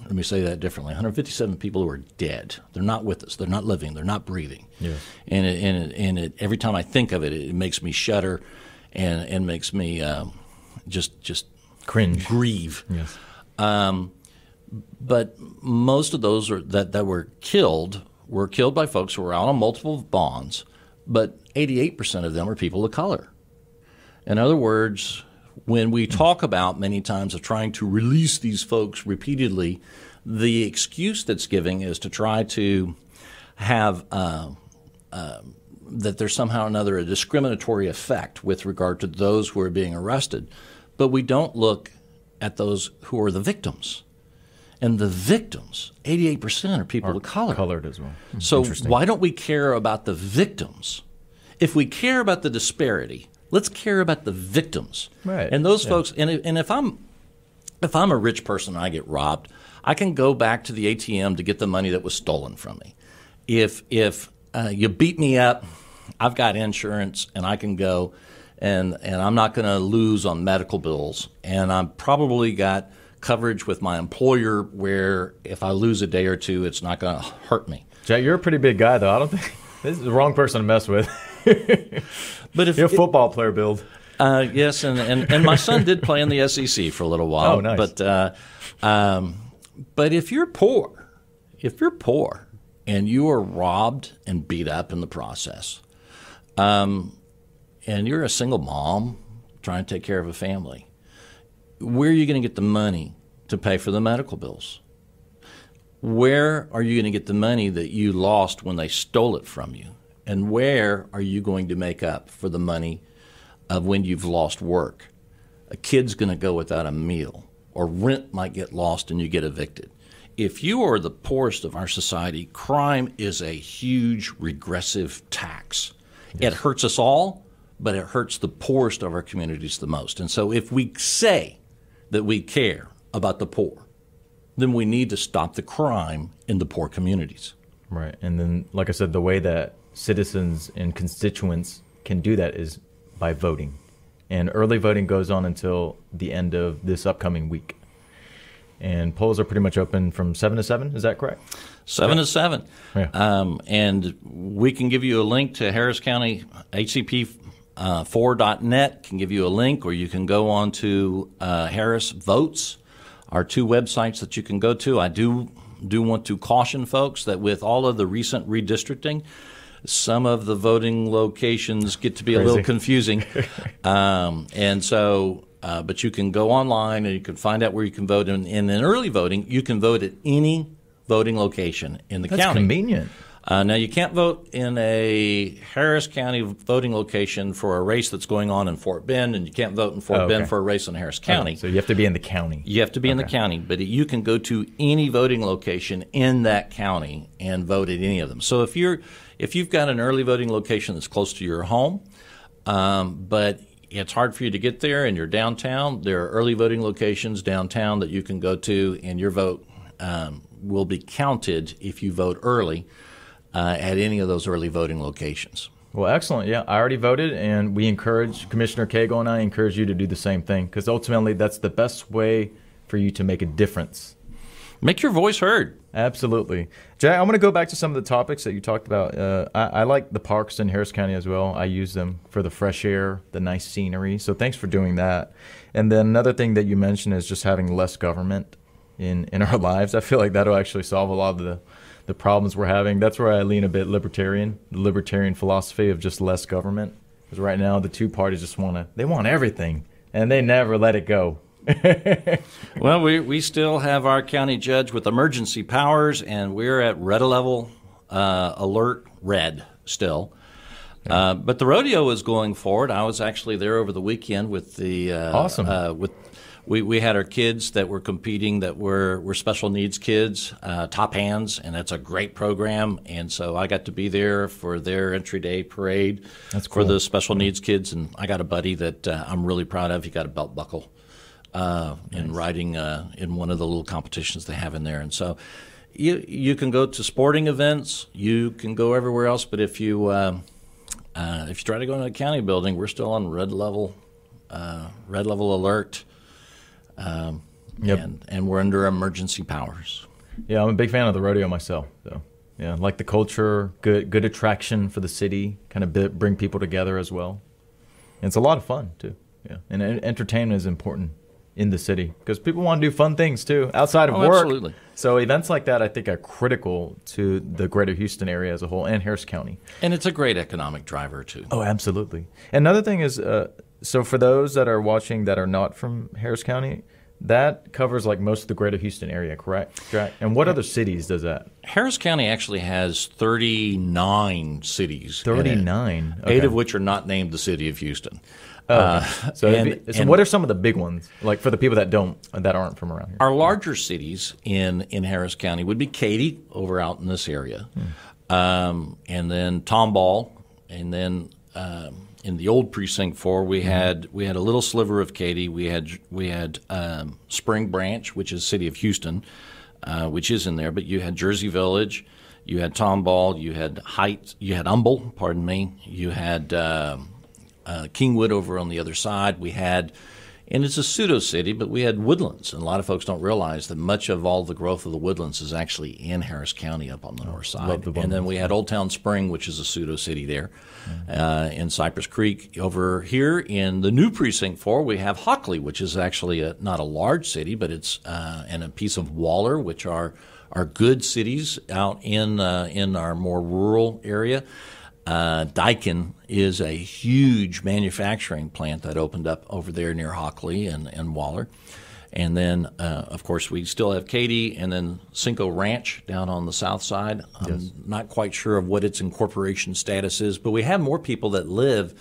Speaker 2: Let me say that differently: 157 people who are dead. They're not with us. They're not living. They're not breathing.
Speaker 1: Yes.
Speaker 2: And it, and it, and it, every time I think of it, it makes me shudder, and and makes me um, just just
Speaker 1: cringe,
Speaker 2: grieve.
Speaker 1: Yes.
Speaker 2: Um, but most of those are, that, that were killed were killed by folks who were out on multiple bonds, but 88% of them are people of color. In other words, when we talk about many times of trying to release these folks repeatedly, the excuse that's giving is to try to have uh, uh, that there's somehow or another a discriminatory effect with regard to those who are being arrested. But we don't look at those who are the victims. And the victims, 88% are people
Speaker 1: are
Speaker 2: of color.
Speaker 1: Colored as well.
Speaker 2: So why don't we care about the victims? If we care about the disparity, let's care about the victims.
Speaker 1: Right.
Speaker 2: And those yeah. folks, and, and if I'm if I'm a rich person and I get robbed, I can go back to the ATM to get the money that was stolen from me. If if uh, you beat me up, I've got insurance and I can go and and I'm not going to lose on medical bills, and I've probably got coverage with my employer where if I lose a day or two, it's not going to hurt me.
Speaker 1: Jack, you're a pretty big guy, though. I don't think this is the wrong person to mess with.
Speaker 2: but if
Speaker 1: you're a football player build.
Speaker 2: Uh, yes, and, and, and my son did play in the SEC for a little while.
Speaker 1: Oh, nice.
Speaker 2: But uh, um, but if you're poor, if you're poor and you are robbed and beat up in the process, um, and you're a single mom trying to take care of a family, where are you going to get the money to pay for the medical bills? Where are you going to get the money that you lost when they stole it from you? And where are you going to make up for the money of when you've lost work? A kid's going to go without a meal, or rent might get lost and you get evicted. If you are the poorest of our society, crime is a huge regressive tax. Yes. It hurts us all, but it hurts the poorest of our communities the most. And so if we say that we care about the poor, then we need to stop the crime in the poor communities.
Speaker 1: Right. And then, like I said, the way that citizens and constituents can do that is by voting. And early voting goes on until the end of this upcoming week. And polls are pretty much open from 7 to 7. Is that correct?
Speaker 2: 7 to 7. Yeah. Um, and we can give you a link to Harris County HCP. Uh, 4.net can give you a link, or you can go on to uh, Harris Votes, our two websites that you can go to. I do do want to caution folks that with all of the recent redistricting, some of the voting locations get to be Crazy. a little confusing. um, and so, uh, but you can go online and you can find out where you can vote. And in, in early voting, you can vote at any voting location in the
Speaker 1: That's
Speaker 2: county.
Speaker 1: convenient.
Speaker 2: Uh, now, you can't vote in a Harris County voting location for a race that's going on in Fort Bend, and you can't vote in Fort oh, okay. Bend for a race in Harris County.
Speaker 1: Oh, so you have to be in the county.
Speaker 2: You have to be okay. in the county, but you can go to any voting location in that county and vote at any of them. So if you're if you've got an early voting location that's close to your home, um, but it's hard for you to get there and you're downtown, there are early voting locations downtown that you can go to, and your vote um, will be counted if you vote early uh, at any of those early voting locations.
Speaker 1: Well, excellent. Yeah, I already voted, and we encourage Commissioner Cagle and I encourage you to do the same thing because ultimately that's the best way for you to make a difference.
Speaker 2: Make your voice heard.
Speaker 1: Absolutely. Jack, I want to go back to some of the topics that you talked about. Uh, I, I, like the parks in Harris County as well. I use them for the fresh air, the nice scenery. So thanks for doing that. And then another thing that you mentioned is just having less government in, in our lives. I feel like that'll actually solve a lot of the the problems we're having. That's where I lean a bit libertarian, the libertarian philosophy of just less government. Because right now the two parties just want to, they want everything, and they never let it go.
Speaker 2: well, we we still have our county judge with emergency powers, and we're at red level uh, alert red still. Uh, but the rodeo is going forward. I was actually there over the weekend with the
Speaker 1: uh, awesome
Speaker 2: uh, with we, we had our kids that were competing that were, were special needs kids, uh, top hands, and that's a great program. And so I got to be there for their entry day parade
Speaker 1: cool.
Speaker 2: for the special needs kids. And I got a buddy that uh, I'm really proud of. He got a belt buckle uh, nice. in riding uh, in one of the little competitions they have in there. And so you, you can go to sporting events, you can go everywhere else, but if you, uh, uh, if you try to go into a county building, we're still on red level, red level alert. Um, yep. and, and we're under emergency powers.
Speaker 1: Yeah, I'm a big fan of the rodeo myself. So yeah, like the culture, good good attraction for the city, kind of bring people together as well. And it's a lot of fun too. Yeah, and entertainment is important in the city because people want to do fun things too outside of
Speaker 2: oh,
Speaker 1: work.
Speaker 2: Absolutely.
Speaker 1: So events like that, I think, are critical to the greater Houston area as a whole and Harris County.
Speaker 2: And it's a great economic driver too.
Speaker 1: Oh, absolutely. Another thing is, uh, so for those that are watching that are not from Harris County, that covers like most of the greater Houston area, correct? Correct? And what other cities does that?
Speaker 2: Harris County actually has 39 cities.
Speaker 1: 39.
Speaker 2: Okay. Eight of which are not named the city of Houston.
Speaker 1: Oh, uh, so, and, be, so what are some of the big ones, like for the people that don't that aren't from around here?
Speaker 2: Our larger cities in in Harris County would be Katy over out in this area, hmm. um, and then Tomball, and then um, in the old precinct four, we mm-hmm. had we had a little sliver of Katy. We had we had um, Spring Branch, which is city of Houston, uh, which is in there. But you had Jersey Village, you had Tomball, you had Heights, you had Humble. Pardon me. You had uh, uh, Kingwood over on the other side. We had and it's a pseudo city, but we had woodlands, and a lot of folks don't realize that much of all the growth of the woodlands is actually in Harris County up on the north side.
Speaker 1: The
Speaker 2: and then we had Old Town Spring, which is a pseudo city there, uh, in Cypress Creek. Over here in the new precinct four, we have Hockley, which is actually a, not a large city, but it's uh, and a piece of Waller, which are are good cities out in uh, in our more rural area. Uh, Daikin is a huge manufacturing plant that opened up over there near Hockley and, and Waller. And then, uh, of course, we still have Katy and then Cinco Ranch down on the south side. I'm
Speaker 1: Yes.
Speaker 2: not quite sure of what its incorporation status is, but we have more people that live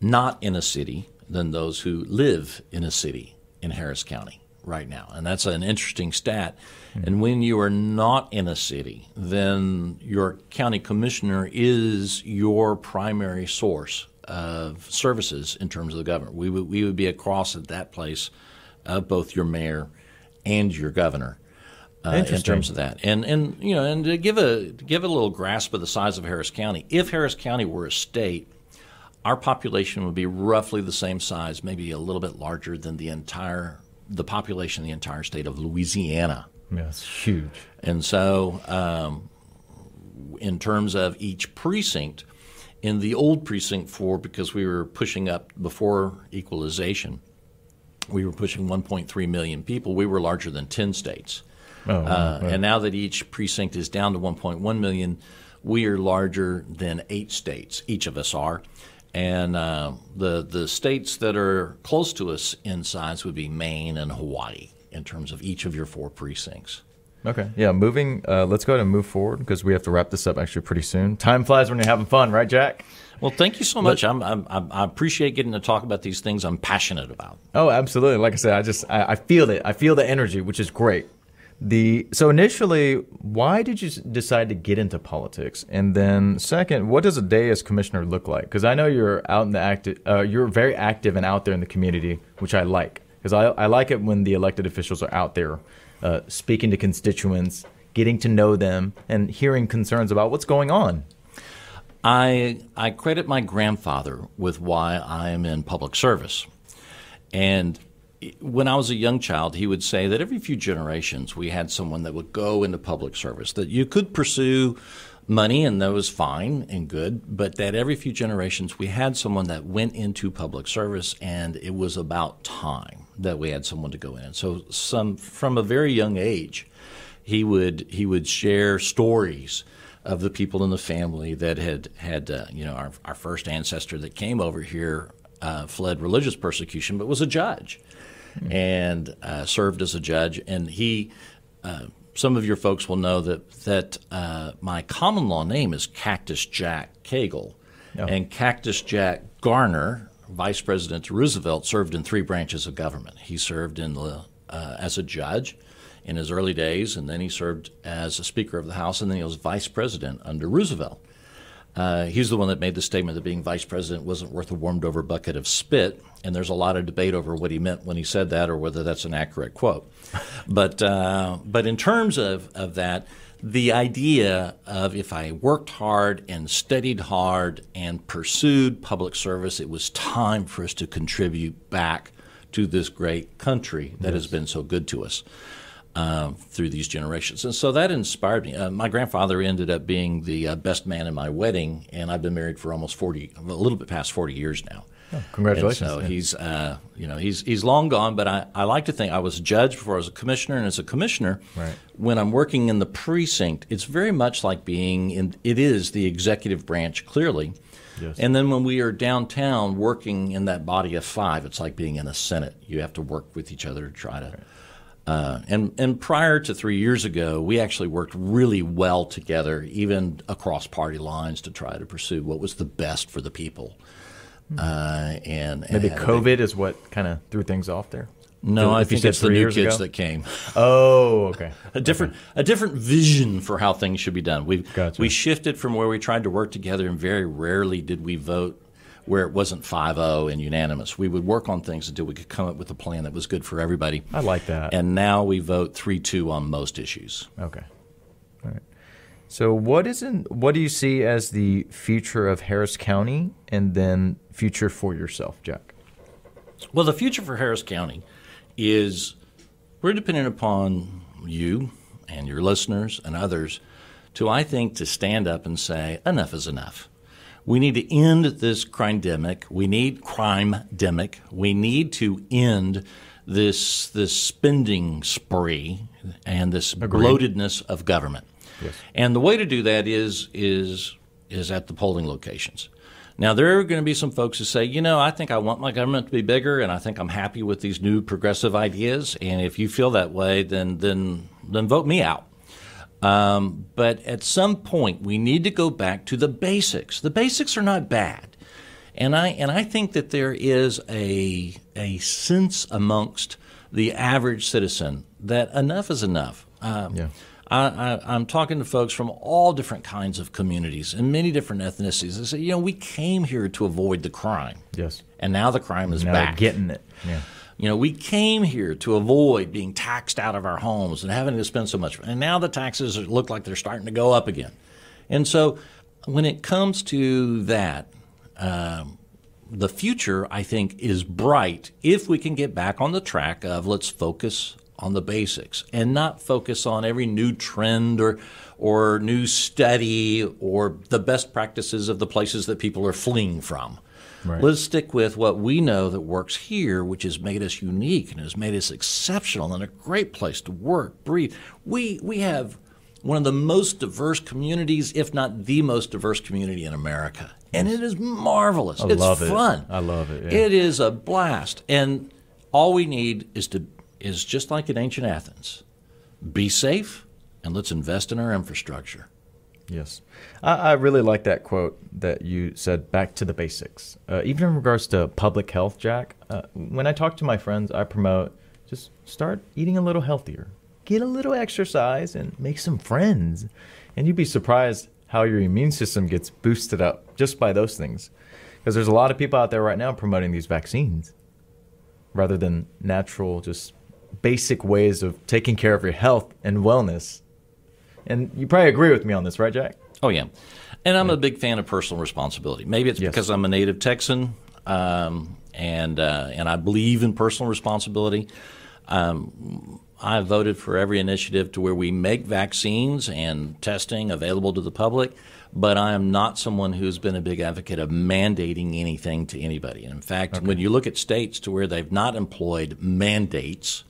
Speaker 2: not in a city than those who live in a city in Harris County right now. And that's an interesting stat. And when you are not in a city, then your county commissioner is your primary source of services in terms of the government. We would, we would be across at that place of both your mayor and your governor. Uh, in terms of that, and and you know, and to give a to give a little grasp of the size of Harris County, if Harris County were a state, our population would be roughly the same size, maybe a little bit larger than the entire the population of the entire state of Louisiana.
Speaker 1: Yes, huge.
Speaker 2: And so, um, in terms of each precinct, in the old precinct four, because we were pushing up before equalization, we were pushing 1.3 million people. We were larger than 10 states.
Speaker 1: Oh,
Speaker 2: Uh,
Speaker 1: wow.
Speaker 2: And now that each precinct is down to 1.1 million, we are larger than eight states. Each of us are. And uh, the the states that are close to us in size would be Maine and Hawaii in terms of each of your four precincts.
Speaker 1: Okay. Yeah, moving. Uh, let's go ahead and move forward because we have to wrap this up actually pretty soon. Time flies when you're having fun, right, Jack?
Speaker 2: Well, thank you so much. I'm, I'm, I'm, I appreciate getting to talk about these things I'm passionate about.
Speaker 1: Oh, absolutely. Like I said, I just I, I feel it. I feel the energy, which is great. The so initially, why did you decide to get into politics? And then second, what does a day as commissioner look like? Because I know you're out in the active, uh, you're very active and out there in the community, which I like. Because I, I like it when the elected officials are out there, uh, speaking to constituents, getting to know them, and hearing concerns about what's going on.
Speaker 2: I, I credit my grandfather with why I am in public service. And when I was a young child, he would say that every few generations we had someone that would go into public service, that you could pursue money and that was fine and good, but that every few generations we had someone that went into public service and it was about time that we had someone to go in. So some from a very young age, he would he would share stories of the people in the family that had had uh, you know our, our first ancestor that came over here uh, fled religious persecution but was a judge and uh, served as a judge and he uh, some of your folks will know that that uh, my common law name is Cactus Jack Cagle
Speaker 1: Yeah.
Speaker 2: and Cactus Jack Garner Vice President Roosevelt served in three branches of government he served in the uh, as a judge in his early days, and then he served as a Speaker of the House, and then he was Vice President under Roosevelt. Uh, he's the one that made the statement that being Vice President wasn't worth a warmed over bucket of spit, and there's a lot of debate over what he meant when he said that or whether that's an accurate quote. but, uh, but in terms of, of that, the idea of if I worked hard and studied hard and pursued public service, it was time for us to contribute back to this great country that has been so good to us um, through these generations. And so that inspired me. Uh, my grandfather ended up being the uh, best man in my wedding, and I've been married for almost 40, a little bit past 40 years now.
Speaker 1: Congratulations.
Speaker 2: And so he's, uh, you know, he's he's long gone. But I, I like to think I was a judge before I was a commissioner, and as a commissioner,
Speaker 1: Right.
Speaker 2: when I'm working in the precinct, it's very much like being in. It is the executive branch, clearly.
Speaker 1: Yes.
Speaker 2: And then when we are downtown working in that body of five, it's like being in a senate. You have to work with each other to try to. Uh, and and prior to three years ago, we actually worked really well together, even across party lines, to try to pursue what was the best for the people. Uh, and, and.
Speaker 1: Maybe
Speaker 2: had a big-
Speaker 1: COVID is what kind of threw things off there.
Speaker 2: no, I think
Speaker 1: said
Speaker 2: it's the new kids
Speaker 1: ago?
Speaker 2: that came.
Speaker 1: Oh, okay.
Speaker 2: A different a different vision for how things should be done. We
Speaker 1: Gotcha.
Speaker 2: we shifted from where we tried to work together, and very rarely did we vote where it wasn't 5-0 and unanimous. We would work on things until we could come up with a plan that was good for everybody.
Speaker 1: I like that.
Speaker 2: And now we vote 3-2 on most issues.
Speaker 1: Okay. So what is in, what do you see as the future of Harris County and then future for yourself, Jack?
Speaker 2: Well, the future for Harris County is we're dependent upon you and your listeners and others to, I think, to stand up and say, enough is enough. We need to end this crime demic. We need crime demic. We need to end this this spending spree and this bloatedness of government.
Speaker 1: Yes.
Speaker 2: And the way to do that is is is at the polling locations. Now, there are going to be some folks who say, you know, I think I want my government to be bigger, and I think I'm happy with these new progressive ideas. And if you feel that way, then then then vote me out. Um, but at some point, we need to go back to the basics. The basics are not bad, and I and I think that there is a a sense amongst the average citizen that enough is enough. Um, yeah. I, am talking to folks from all different kinds of communities and many different ethnicities. They say, you know, we came here to avoid the crime.
Speaker 1: Yes.
Speaker 2: And now the crime is
Speaker 1: now
Speaker 2: back.
Speaker 1: getting it. Yeah.
Speaker 2: You know, we came here to avoid being taxed out of our homes and having to spend so much. And now the taxes look like they're starting to go up again. And so when it comes to that, um, the future, I think, is bright if we can get back on the track of let's focus on the basics and not focus on every new trend or or new study or the best practices of the places that people are fleeing from. Right. Let's stick with what we know that works here, which has made us unique and has made us exceptional and a great place to work, breathe. We we have one of the most diverse communities, if not the most diverse community in America. And it is marvelous.
Speaker 1: I
Speaker 2: it's
Speaker 1: love
Speaker 2: fun.
Speaker 1: It. I love it. Yeah.
Speaker 2: It is a blast. And all we need is to is just like in ancient Athens be safe and let's invest in our infrastructure.
Speaker 1: Yes. I, I really like that quote that you said back to the basics. Uh, even in regards to public health, Jack, uh, when I talk to my friends, I promote just start eating a little healthier, get a little exercise, and make some friends. And you'd be surprised how your immune system gets boosted up just by those things. Because there's a lot of people out there right now promoting these vaccines rather than natural, just basic ways of taking care of your health and wellness. And you probably agree with me on this, right, Jack?
Speaker 2: Oh, yeah. And I'm yeah. a big fan of personal responsibility. Maybe it's yes. because I'm a native Texan um, and, uh, and I believe in personal responsibility. Um, I voted for every initiative to where we make vaccines and testing available to the public, but I am not someone who's been a big advocate of mandating anything to anybody. And in fact, okay. when you look at states to where they've not employed mandates,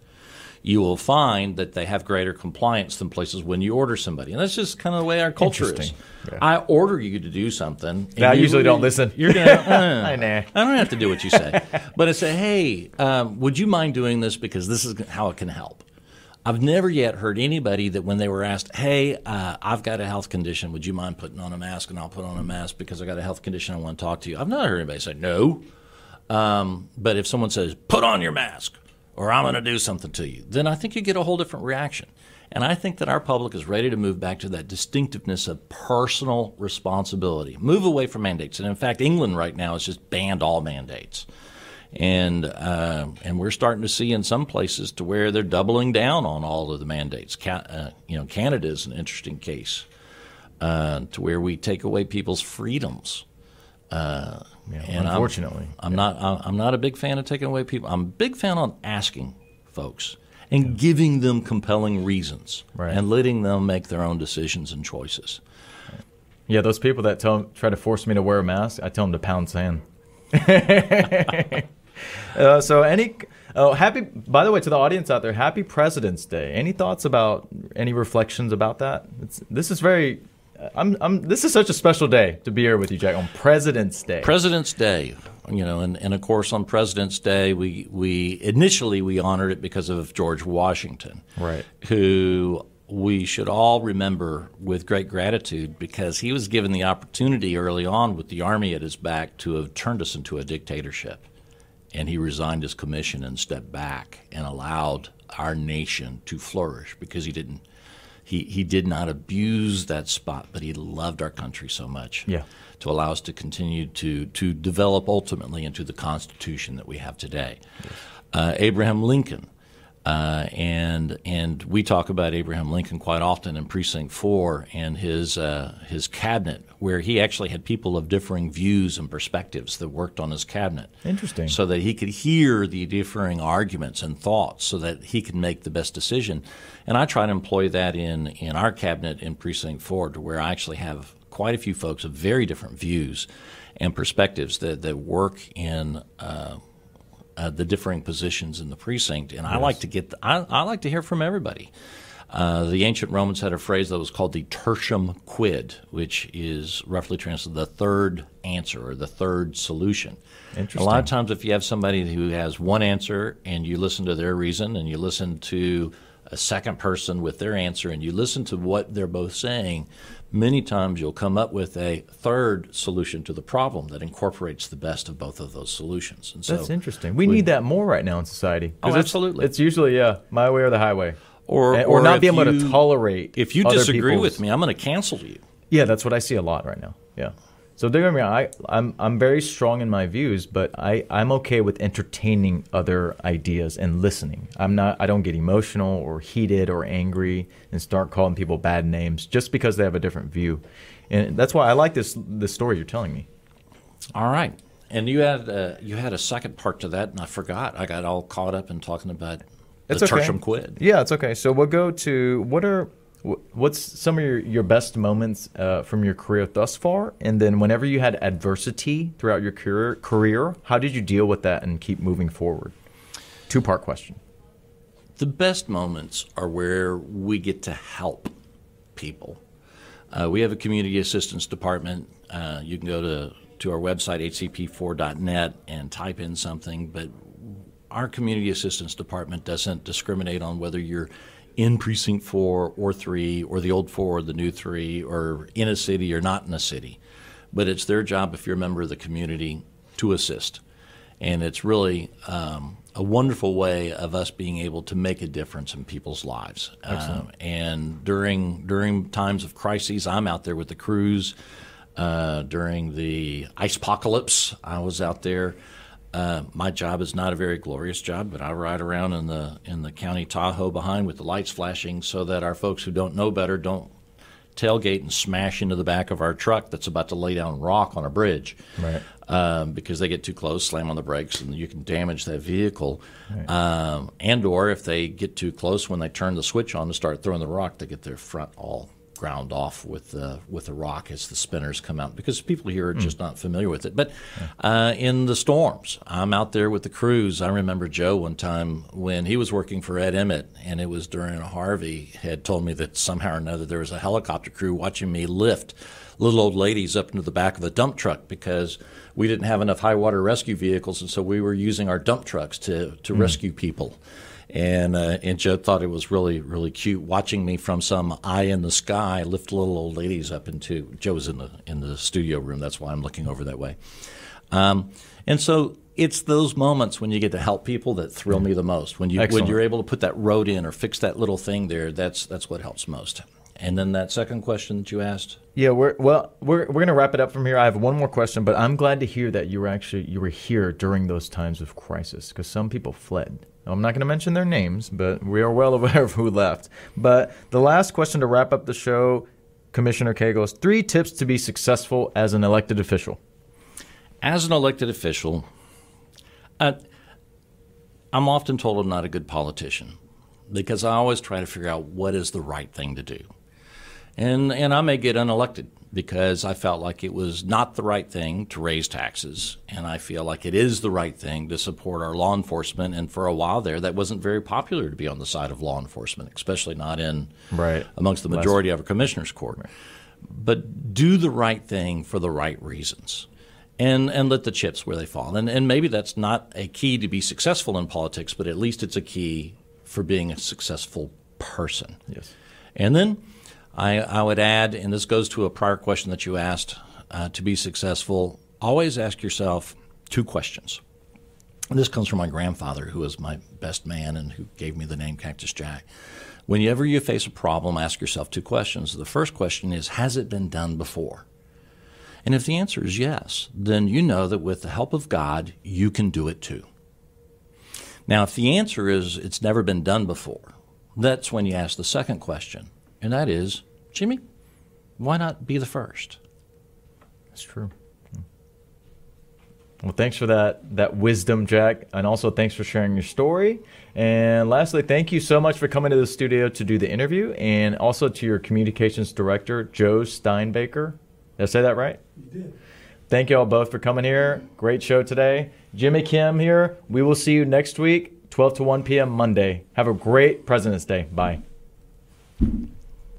Speaker 2: you will find that they have greater compliance than places when you order somebody. And that's just kind of the way our culture is. Yeah. I order you to do something.
Speaker 1: I usually don't listen.
Speaker 2: You're gonna. Uh, I know. I don't have to do what you say, but I say, hey, um, would you mind doing this because this is how it can help. I've never yet heard anybody that when they were asked, "Hey, uh, I've got a health condition. Would you mind putting on a mask?" and I'll put on a mask because I got a health condition. I want to talk to you. I've not heard anybody say no. Um, but if someone says, "Put on your mask," or I'm going to do something to you, then I think you get a whole different reaction. And I think that our public is ready to move back to that distinctiveness of personal responsibility, move away from mandates. And in fact, England right now has just banned all mandates. And uh, and we're starting to see in some places to where they're doubling down on all of the mandates. Ca- uh, you know, Canada is an interesting case uh, to where we take away people's freedoms.
Speaker 1: Uh, yeah, and unfortunately,
Speaker 2: I'm, I'm yeah. not. I'm not a big fan of taking away people. I'm a big fan on asking folks and yeah. giving them compelling reasons right. and letting them make their own decisions and choices.
Speaker 1: Yeah, those people that tell, try to force me to wear a mask, I tell them to pound sand. uh, so any. Oh, happy! By the way, to the audience out there, happy President's Day. Any thoughts about any reflections about that? It's, this is very I'm, I'm, this is such a special day to be here with you, Jack, on President's Day.
Speaker 2: President's Day, you know, and, and of course on President's Day, we, we initially we honored it because of George Washington,
Speaker 1: right?
Speaker 2: Who we should all remember with great gratitude because he was given the opportunity early on with the army at his back to have turned us into a dictatorship, and he resigned his commission and stepped back and allowed our nation to flourish because he didn't he, he did not abuse that spot, but he loved our country so much
Speaker 1: yeah.
Speaker 2: to allow us to continue to, to develop ultimately into the Constitution that we have today. Yes. Uh, Abraham Lincoln uh, and and we talk about Abraham Lincoln quite often in Precinct Four and his uh, his cabinet, where he actually had people of differing views and perspectives that worked on his cabinet.
Speaker 1: Interesting.
Speaker 2: So that he could hear the differing arguments and thoughts, so that he could make the best decision. And I try to employ that in in our cabinet in Precinct Four, to where I actually have quite a few folks of very different views and perspectives that that work in. Uh, uh, the differing positions in the precinct, and yes. I like to get the, I, I, like to hear from everybody. Uh, the ancient Romans had a phrase that was called the tertium quid, which is roughly translated the third answer or the third solution. Interesting. A lot of times, if you have somebody who has one answer and you listen to their reason and you listen to a second person with their answer and you listen to what they're both saying, many times you'll come up with a third solution to the problem that incorporates the best of both of those solutions.
Speaker 1: And so That's interesting. We, we need that more right now in society.
Speaker 2: Oh, absolutely.
Speaker 1: It's, it's usually, yeah, my way or the highway
Speaker 2: or
Speaker 1: or, or not be able to tolerate.
Speaker 2: If you disagree with me, I'm going to cancel you.
Speaker 1: Yeah, that's what I see a lot right now. Yeah. So don't get me wrong, I, I'm I'm very strong in my views, but I, I'm okay with entertaining other ideas and listening. I'm not I don't get emotional or heated or angry and start calling people bad names just because they have a different view. And that's why I like this this story you're telling me.
Speaker 2: All right. And you had uh, you had a second part to that, and I forgot. I got all caught up in talking about
Speaker 1: it's
Speaker 2: the
Speaker 1: okay.
Speaker 2: tertium quid.
Speaker 1: Yeah, it's okay. So we'll go to what are what's some of your, your best moments uh, from your career thus far, and then whenever you had adversity throughout your career, career, how did you deal with that and keep moving forward? Two part question.
Speaker 2: The best moments are where we get to help people. Uh, we have a community assistance department. Uh, you can go to to our website hcp4.net and type in something, but our community assistance department doesn't discriminate on whether you're in precinct four or three, or the old four or the new three, or in a city or not in a city. But it's their job, if you're a member of the community, to assist. And it's really um, a wonderful way of us being able to make a difference in people's lives.
Speaker 1: Uh,
Speaker 2: and during during times of crises, I'm out there with the crews. Uh, during the ice apocalypse, I was out there uh, my job is not a very glorious job, but I ride around in the in the county Tahoe behind with the lights flashing, so that our folks who don't know better don't tailgate and smash into the back of our truck that's about to lay down rock on a bridge.
Speaker 1: Right.
Speaker 2: Um, because they get too close, slam on the brakes, and you can damage that vehicle. Right. Um, and or if they get too close when they turn the switch on to start throwing the rock, they get their front all ground off with the with the rock as the spinners come out because people here are hmm. just mm. not familiar with it. But uh, in the storms, I'm out there with the crews. I remember Joe one time when he was working for Ed Emmett, and it was during a Harvey, had told me that somehow or another there was a helicopter crew watching me lift little old ladies up into the back of a dump truck because we didn't have enough high water rescue vehicles, and so we were using our dump trucks to to mm. rescue people and uh, and Joe thought it was really really cute watching me from some eye in the sky lift little old ladies up into Joe was in the in the studio room. That's why I'm looking over that way. Um, and so it's those moments when you get to help people that thrill me the most. When you
Speaker 1: Excellent.
Speaker 2: when you're able to put that road in or fix that little thing there, that's that's what helps most. And then that second question that you asked.
Speaker 1: Yeah, we're well, we're we're gonna wrap it up from here. I have one more question, but I'm glad to hear that you were actually you were here during those times of crisis because some people fled. I'm not going to mention their names, but we are well aware of who left. But the last question to wrap up the show, Commissioner is three tips to be successful as an elected official.
Speaker 2: As an elected official, uh, I'm often told I'm not a good politician because I always try to figure out what is the right thing to do. And, and I may get unelected because I felt like it was not the right thing to raise taxes, and I feel like it is the right thing to support our law enforcement. And for a while there, that wasn't very popular to be on the side of law enforcement, especially not in
Speaker 1: right
Speaker 2: amongst the majority Less. of our commissioners' court. Right. But do the right thing for the right reasons. And, and let the chips where they fall. And, and maybe that's not a key to be successful in politics, but at least it's a key for being a successful person.
Speaker 1: Yes.
Speaker 2: And then I, I would add, and this goes to a prior question that you asked uh, to be successful, always ask yourself two questions. And this comes from my grandfather, who was my best man and who gave me the name Cactus Jack. Whenever you face a problem, ask yourself two questions. The first question is Has it been done before? And if the answer is yes, then you know that with the help of God, you can do it too. Now, if the answer is it's never been done before, that's when you ask the second question, and that is Jimmy, why not be the first?
Speaker 1: That's true. Well, thanks for that that wisdom, Jack, and also thanks for sharing your story. And lastly, thank you so much for coming to the studio to do the interview, and also to your communications director, Joe Steinbaker. Did I say that right?
Speaker 3: You did.
Speaker 1: Thank you all both for coming here. Great show today. Jimmy Kim here. We will see you next week, 12 to 1 p.m. Monday. Have a great President's Day. Bye. you.